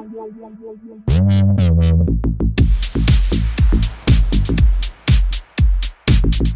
Thank you.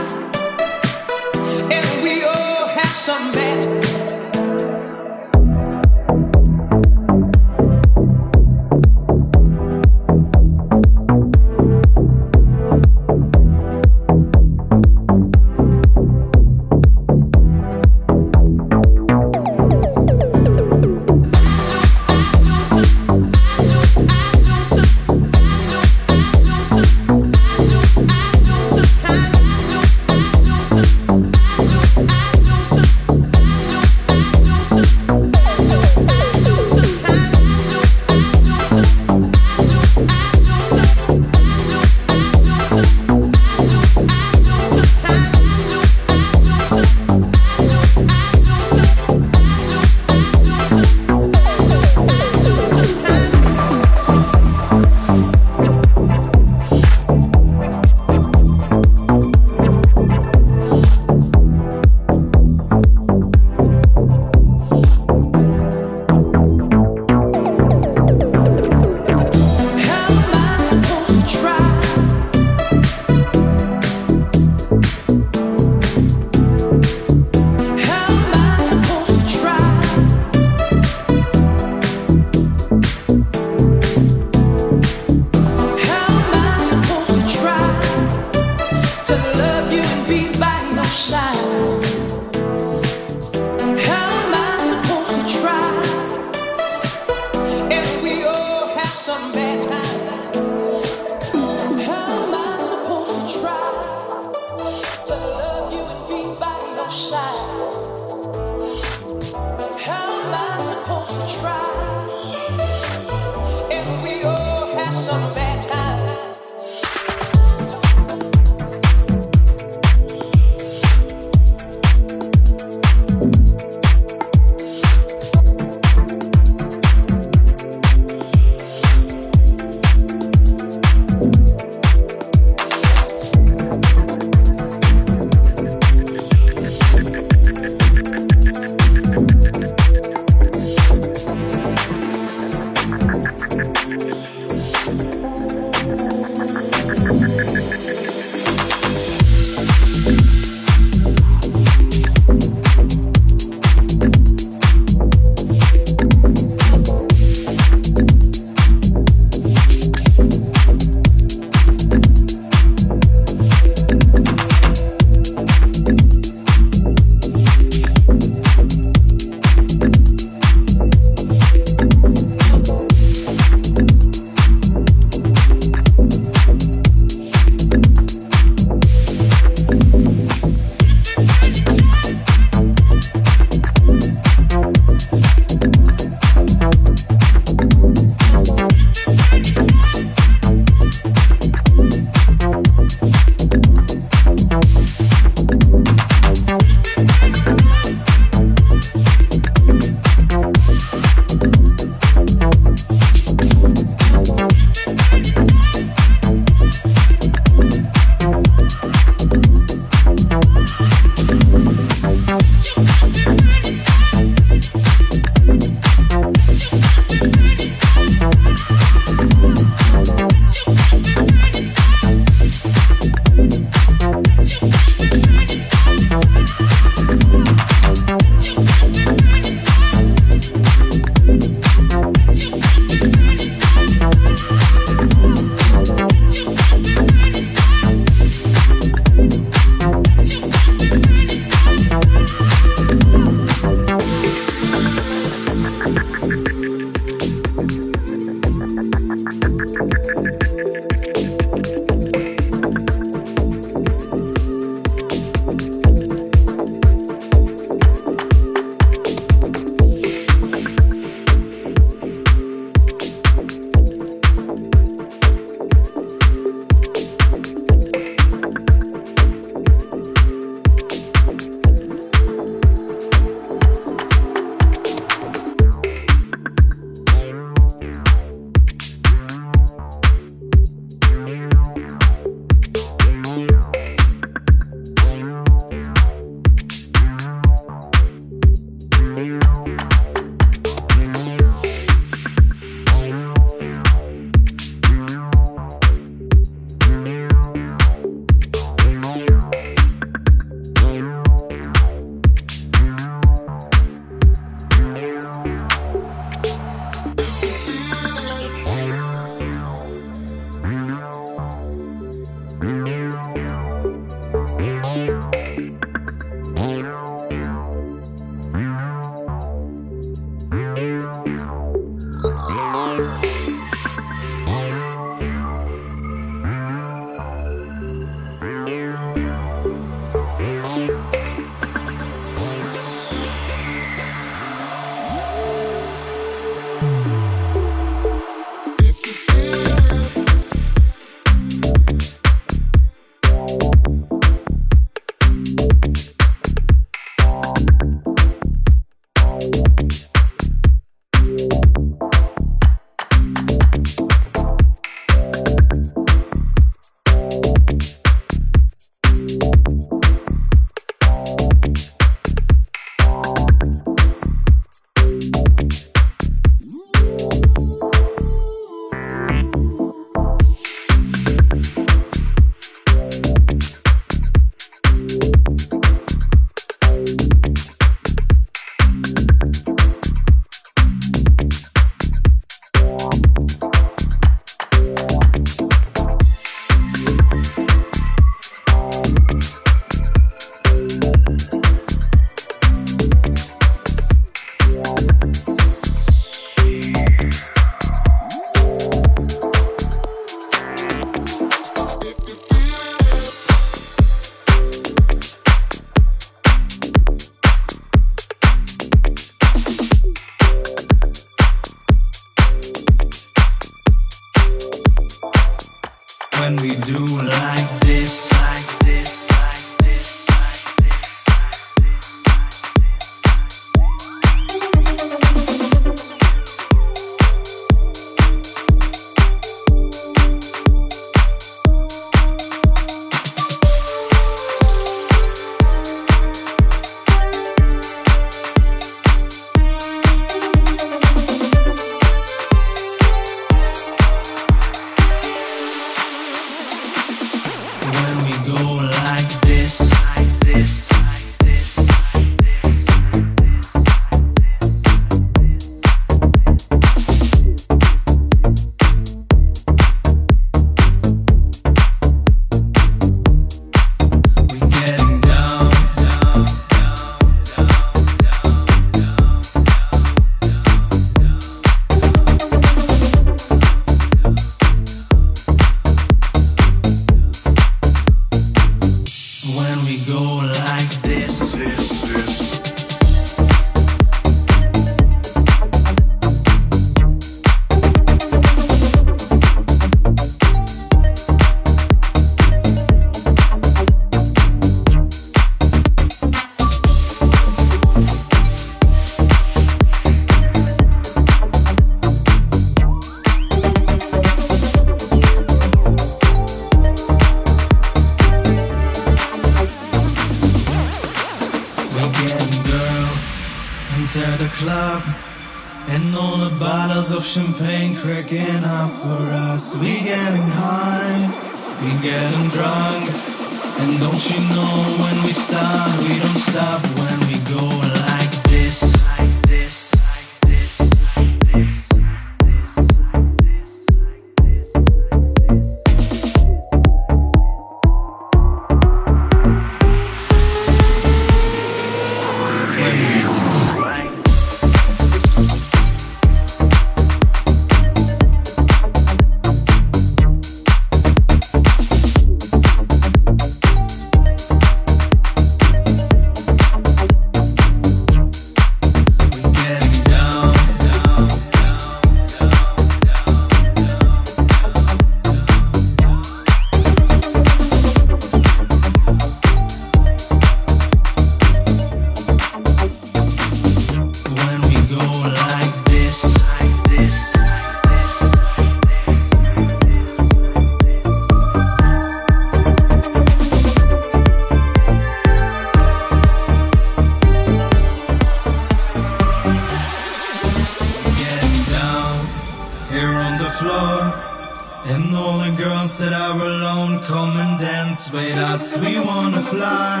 with us. We wanna fly,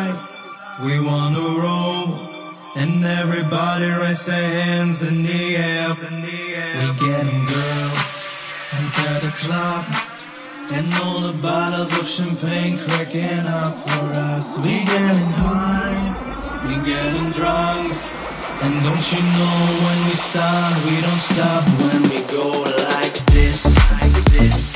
we wanna roll. And everybody raise their hands in the air. We get girls into the club. And all the bottles of champagne cracking up for us. We getting high, we getting drunk. And don't you know when we start, we don't stop when we go like this, like this.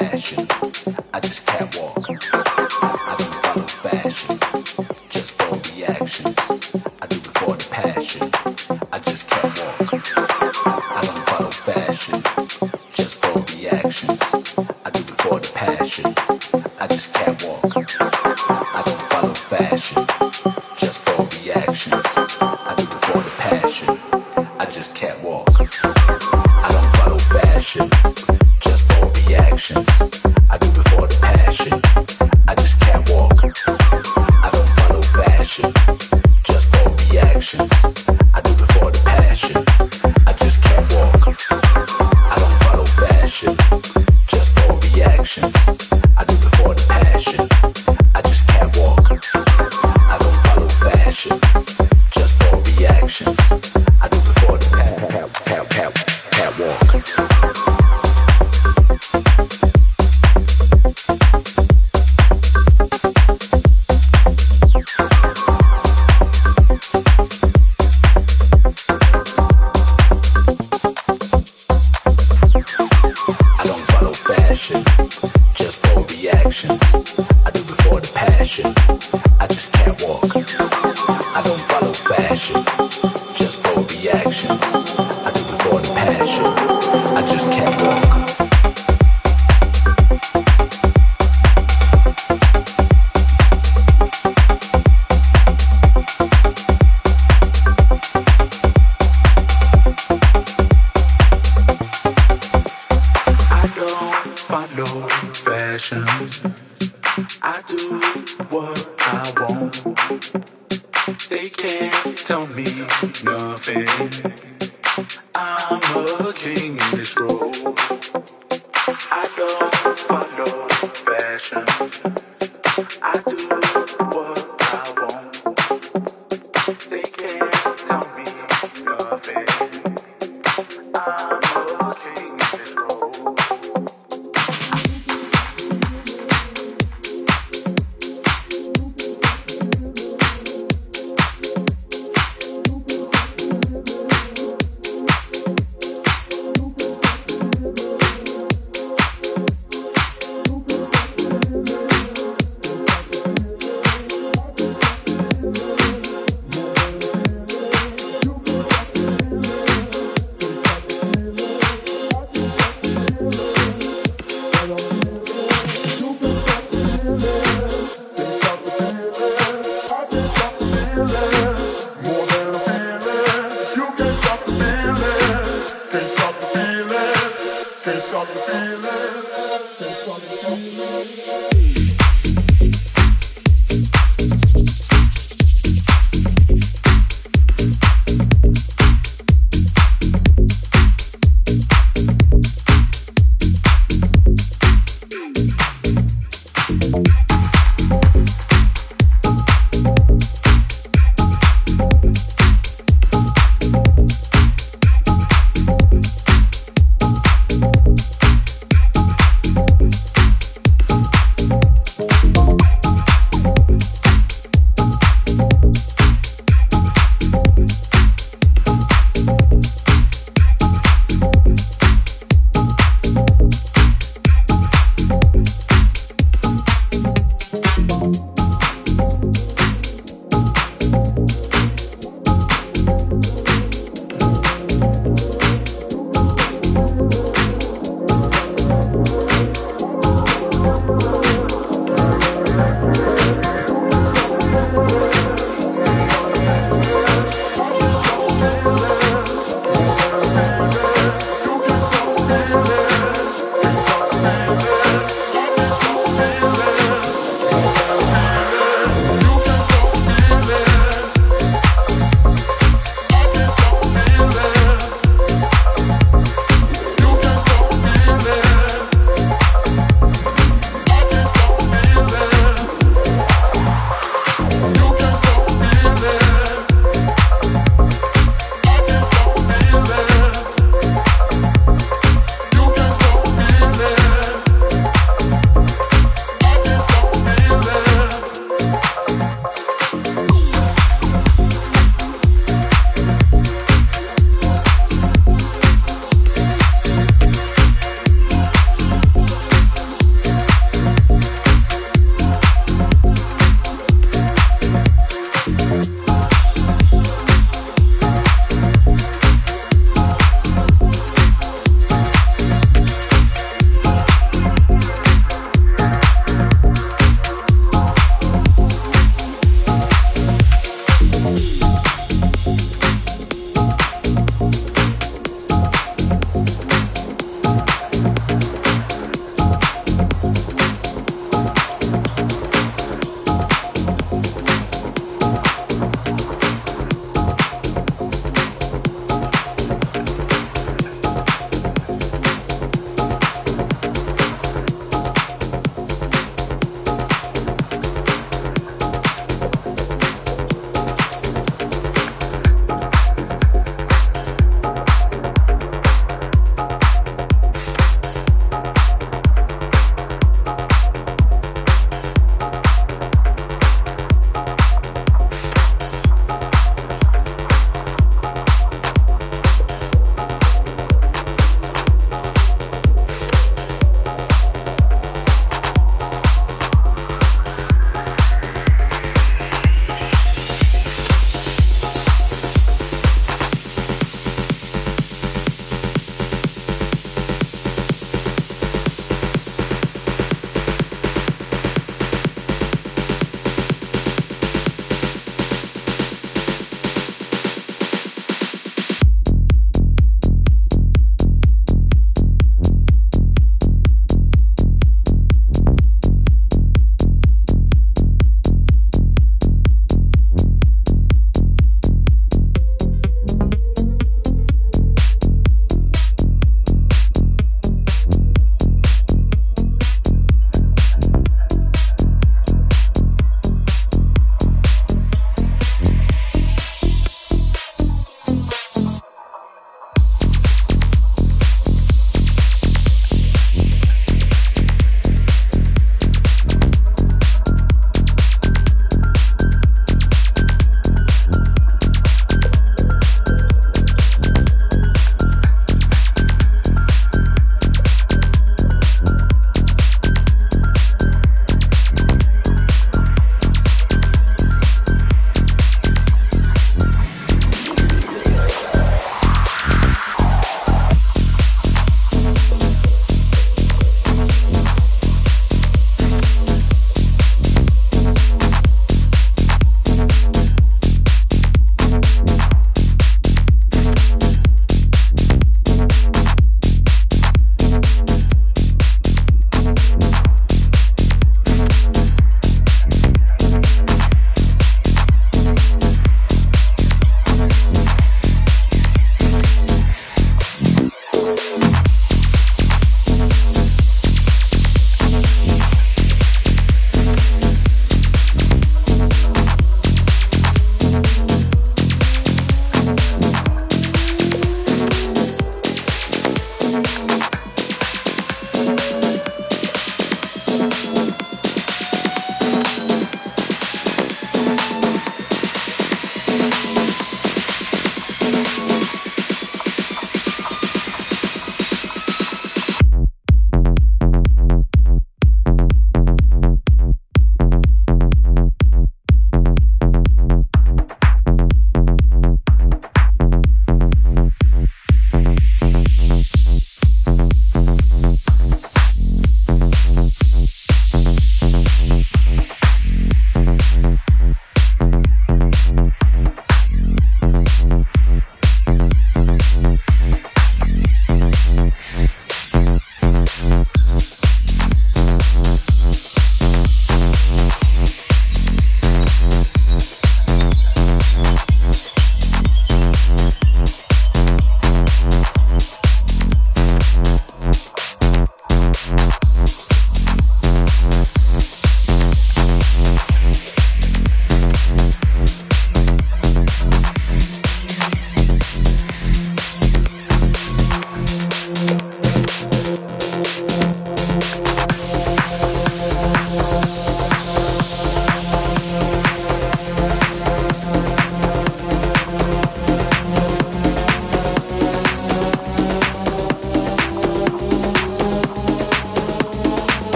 passion. I just can't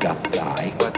got die.